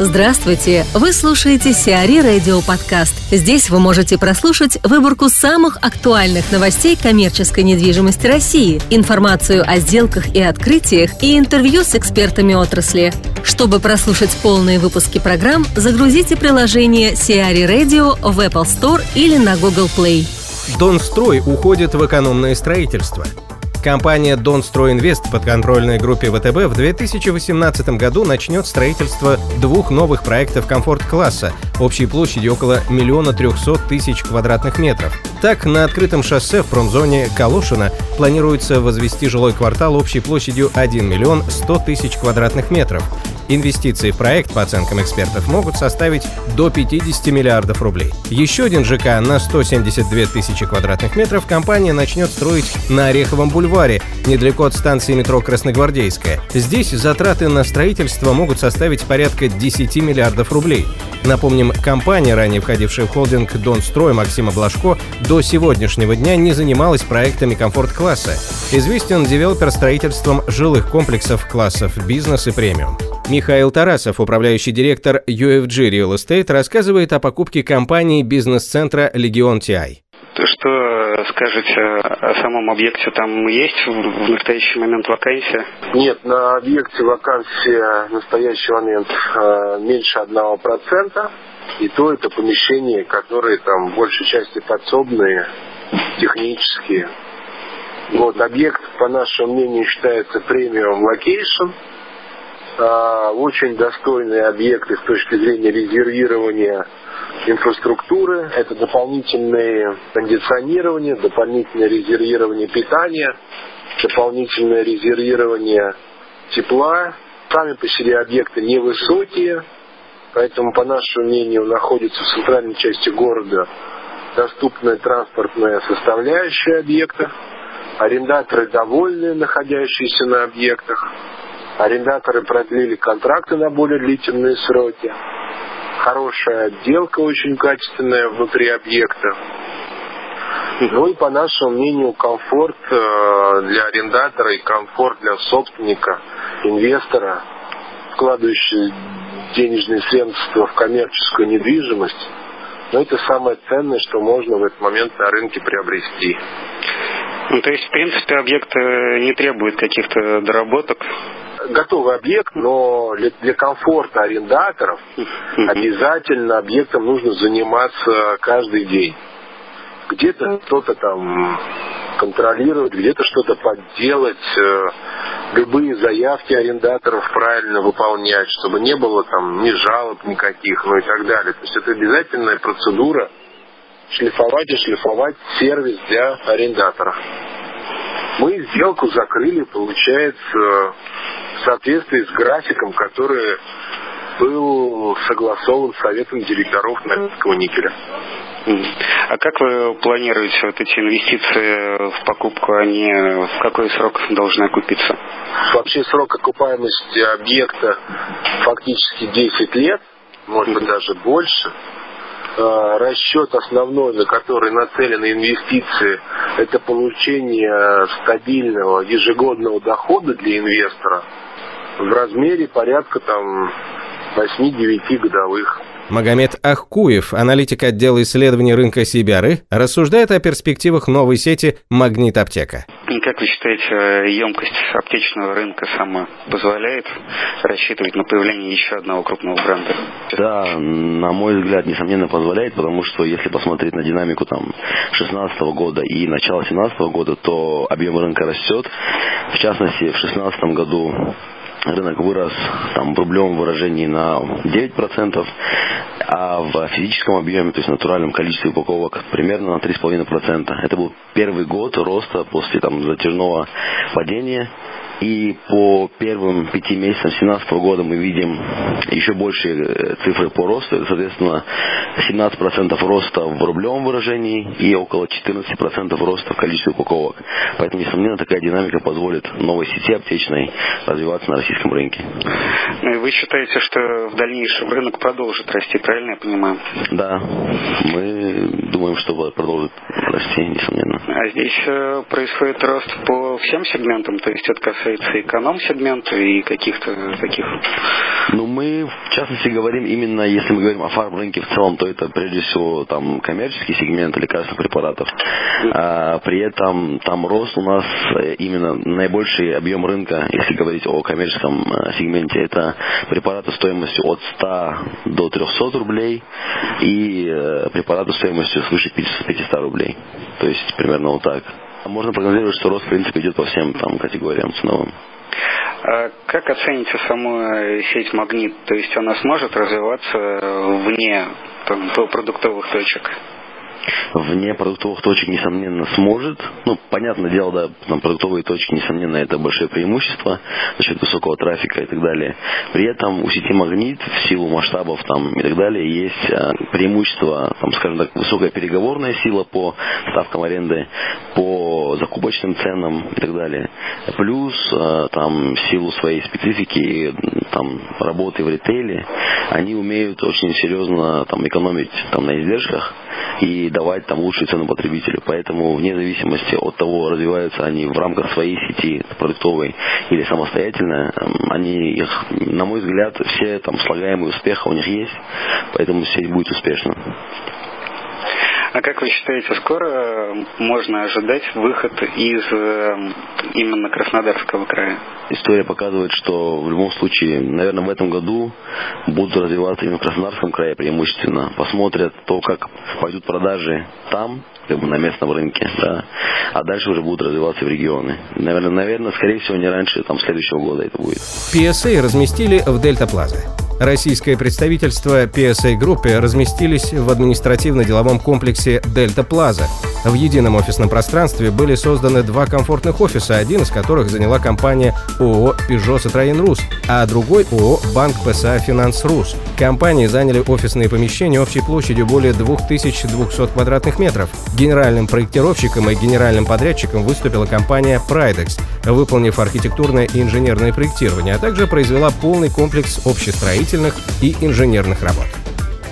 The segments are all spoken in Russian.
Здравствуйте! Вы слушаете Сиари Радио Подкаст. Здесь вы можете прослушать выборку самых актуальных новостей коммерческой недвижимости России, информацию о сделках и открытиях и интервью с экспертами отрасли. Чтобы прослушать полные выпуски программ, загрузите приложение Сиари Radio в Apple Store или на Google Play. Донстрой уходит в экономное строительство – Компания Донстройинвест подконтрольной группе ВТБ в 2018 году начнет строительство двух новых проектов комфорт-класса общей площадью около миллиона трехсот тысяч квадратных метров. Так, на открытом шоссе в промзоне Калушина планируется возвести жилой квартал общей площадью 1 миллион 100 тысяч квадратных метров. Инвестиции в проект, по оценкам экспертов, могут составить до 50 миллиардов рублей. Еще один ЖК на 172 тысячи квадратных метров компания начнет строить на Ореховом бульваре, недалеко от станции метро Красногвардейская. Здесь затраты на строительство могут составить порядка 10 миллиардов рублей. Напомним, компания, ранее входившая в холдинг Донстрой Максима Блажко, до сегодняшнего дня не занималась проектами комфорт-класса. Известен девелопер строительством жилых комплексов классов бизнес и премиум. Михаил Тарасов, управляющий директор UFG Real Estate, рассказывает о покупке компании бизнес-центра «Легион TI». Что скажете о самом объекте? Там есть в настоящий момент вакансия? Нет, на объекте вакансия в настоящий момент э, меньше одного процента. И то это помещения, которые там в большей части подсобные, технические. Вот, объект, по нашему мнению, считается premium location, а очень достойные объекты с точки зрения резервирования инфраструктуры. Это дополнительное кондиционирование, дополнительное резервирование питания, дополнительное резервирование тепла. Сами по себе объекты невысокие, поэтому, по нашему мнению, находятся в центральной части города доступная транспортная составляющая объекта. Арендаторы довольны, находящиеся на объектах. Арендаторы продлили контракты на более длительные сроки. Хорошая отделка очень качественная внутри объекта. Ну и по нашему мнению комфорт э, для арендатора и комфорт для собственника, инвестора, вкладывающего денежные средства в коммерческую недвижимость, но это самое ценное, что можно в этот момент на рынке приобрести. Ну, то есть, в принципе, объект э, не требует каких-то доработок? готовый объект, но для, комфорта арендаторов обязательно объектом нужно заниматься каждый день. Где-то что-то там контролировать, где-то что-то подделать, э, любые заявки арендаторов правильно выполнять, чтобы не было там ни жалоб никаких, ну и так далее. То есть это обязательная процедура шлифовать и шлифовать сервис для арендаторов. Мы сделку закрыли, получается, в соответствии с графиком, который был согласован Советом директоров Норильского никеля. А как вы планируете вот эти инвестиции в покупку, они в какой срок должны окупиться? Вообще срок окупаемости объекта фактически 10 лет, может быть даже больше. Э, расчет основной, на который нацелены инвестиции, это получение стабильного ежегодного дохода для инвестора в размере порядка там 8-9 годовых. Магомед Ахкуев, аналитик отдела исследований рынка Сибиры, рассуждает о перспективах новой сети «Магнит Аптека». Как вы считаете, емкость аптечного рынка сама позволяет рассчитывать на появление еще одного крупного бренда? Да, на мой взгляд, несомненно позволяет, потому что если посмотреть на динамику там 2016 года и начала 2017 года, то объем рынка растет. В частности, в 2016 году рынок вырос там, в рублевом выражении на 9%, а в физическом объеме, то есть натуральном количестве упаковок, примерно на 3,5%. Это был первый год роста после там, затяжного падения. И по первым пяти месяцам 2017 года мы видим еще большие э, цифры по росту. Соответственно, 17% роста в рублевом выражении и около 14% роста в количестве упаковок. Поэтому, несомненно, такая динамика позволит новой сети аптечной развиваться на российском рынке. Вы считаете, что в дальнейшем рынок продолжит расти, правильно я понимаю? Да. Мы думаем, что продолжит расти, несомненно. А здесь э, происходит рост по всем сегментам, то есть это касается эконом-сегмента и каких-то таких... Ну, мы, в частности, говорим именно, если мы говорим о фарм-рынке в целом, то это, прежде всего, там, коммерческий сегмент лекарственных препаратов. А, при этом там рост у нас э, именно наибольший объем рынка, если говорить о коммерческом э, сегменте, это препараты стоимостью от 100 до 300 рублей и препараты стоимостью свыше 500 рублей. То есть примерно вот так. Можно прогнозировать, что рост, в принципе, идет по всем там категориям ценовым. А как оцените саму сеть «Магнит»? То есть она сможет развиваться вне там, продуктовых точек? Вне продуктовых точек, несомненно, сможет. Ну, понятное дело, да, там продуктовые точки, несомненно, это большое преимущество за счет высокого трафика и так далее. При этом у сети Магнит в силу масштабов там и так далее есть а, преимущество, там, скажем так, высокая переговорная сила по ставкам аренды, по закупочным ценам и так далее. Плюс а, там в силу своей специфики и там работы в ритейле, они умеют очень серьезно там экономить там на издержках и давать там лучшую цену потребителю. Поэтому вне зависимости от того, развиваются они в рамках своей сети продуктовой или самостоятельно, эм, они их, на мой взгляд, все там слагаемые успеха у них есть, поэтому сеть будет успешна. А как вы считаете, скоро можно ожидать выход из э, именно Краснодарского края? История показывает, что в любом случае, наверное, в этом году будут развиваться именно в Краснодарском крае преимущественно. Посмотрят то, как пойдут продажи там, как бы на местном рынке, да, а дальше уже будут развиваться в регионы. Наверное, наверное, скорее всего, не раньше там следующего года это будет. PSA разместили в Дельта Плаза. Российское представительство PSA Группе разместились в административно-деловом комплексе Дельта Плаза. В едином офисном пространстве были созданы два комфортных офиса, один из которых заняла компания ООО «Peugeot Citroën Rus», а другой ООО «Банк ПСА Финанс Рус». Компании заняли офисные помещения общей площадью более 2200 квадратных метров. Генеральным проектировщиком и генеральным подрядчиком выступила компания Pridex, выполнив архитектурное и инженерное проектирование, а также произвела полный комплекс общестроительных и инженерных работ.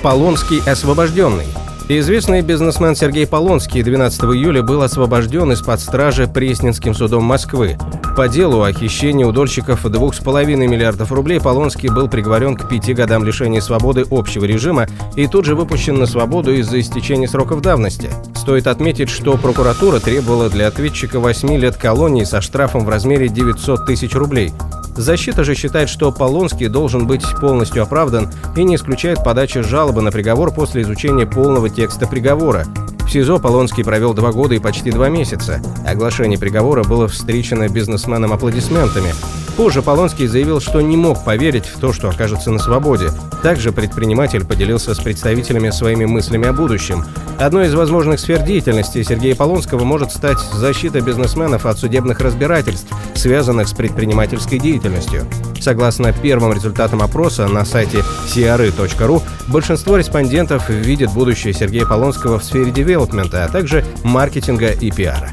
Полонский освобожденный – Известный бизнесмен Сергей Полонский 12 июля был освобожден из-под стражи Пресненским судом Москвы. По делу о хищении у дольщиков 2,5 миллиардов рублей Полонский был приговорен к пяти годам лишения свободы общего режима и тут же выпущен на свободу из-за истечения сроков давности. Стоит отметить, что прокуратура требовала для ответчика 8 лет колонии со штрафом в размере 900 тысяч рублей. Защита же считает, что Полонский должен быть полностью оправдан и не исключает подачи жалобы на приговор после изучения полного текста приговора. В СИЗО Полонский провел два года и почти два месяца. Оглашение приговора было встречено бизнесменом аплодисментами. Позже Полонский заявил, что не мог поверить в то, что окажется на свободе. Также предприниматель поделился с представителями своими мыслями о будущем. Одной из возможных сфер деятельности Сергея Полонского может стать защита бизнесменов от судебных разбирательств, связанных с предпринимательской деятельностью. Согласно первым результатам опроса на сайте cre.ru, большинство респондентов видит будущее Сергея Полонского в сфере девелопмента, а также маркетинга и пиара.